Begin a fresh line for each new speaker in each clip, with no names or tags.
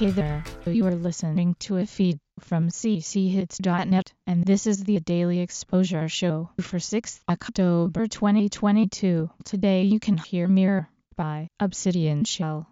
Hey there, you are listening to a feed from cchits.net, and this is the Daily Exposure Show for 6th October 2022. Today you can hear Mirror by Obsidian Shell.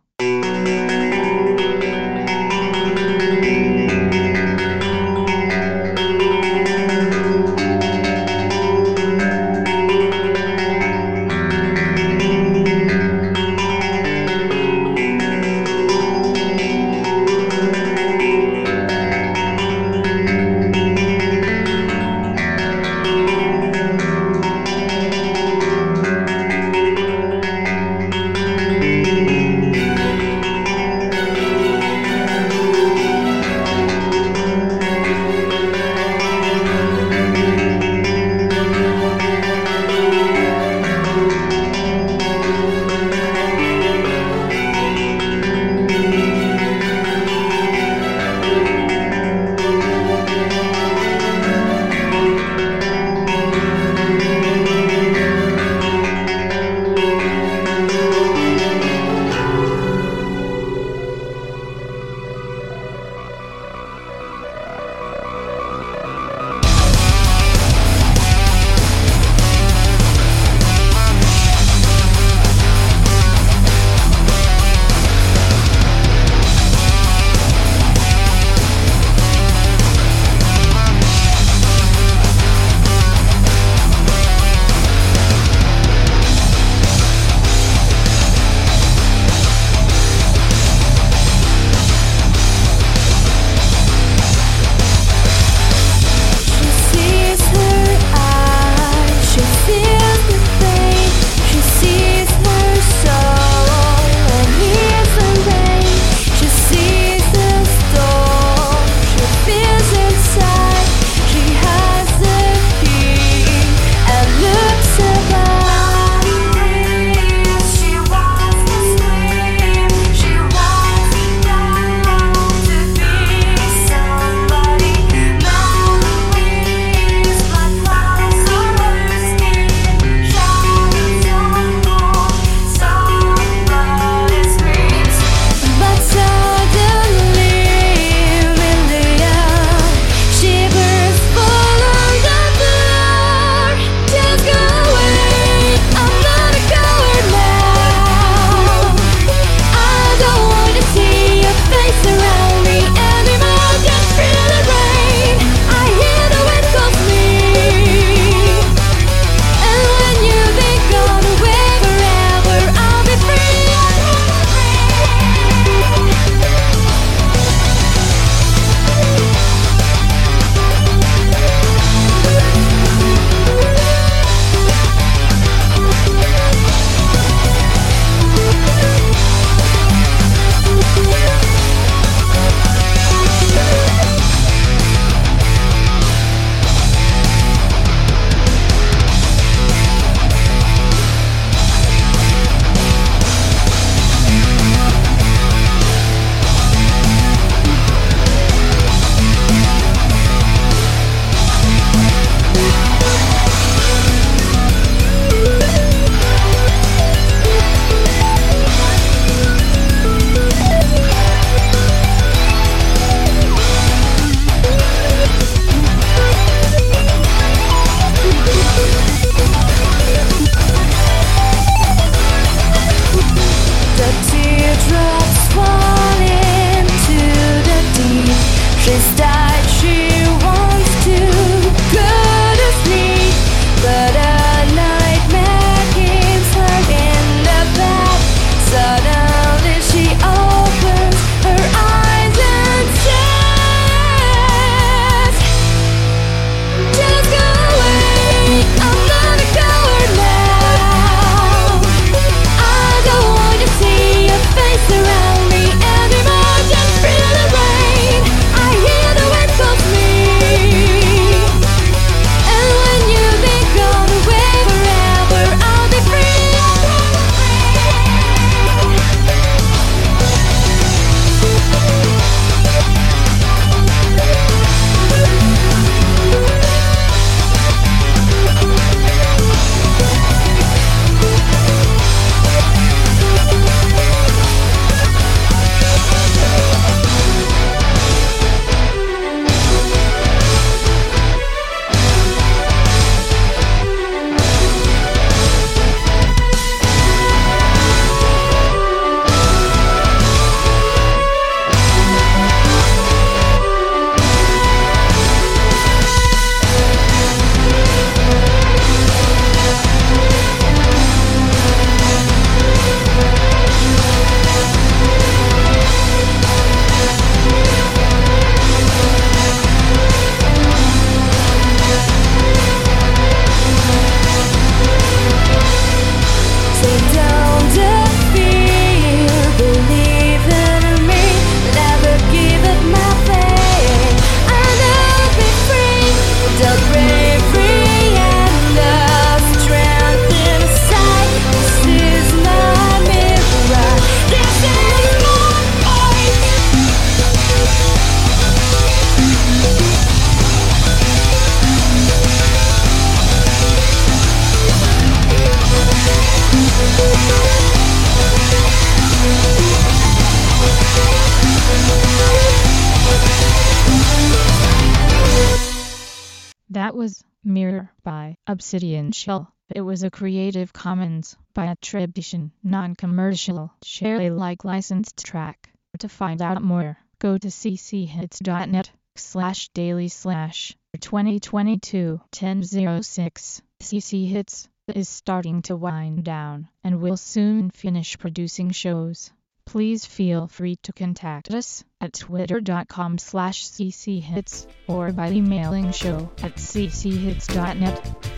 Was Mirror by Obsidian Shell. It was a Creative Commons by attribution, non-commercial, share Alike licensed track. To find out more, go to cchits.net slash daily slash 2022 1006. CC Hits is starting to wind down and will soon finish producing shows. Please feel free to contact us at twitter.com slash cchits or by emailing show at cchits.net.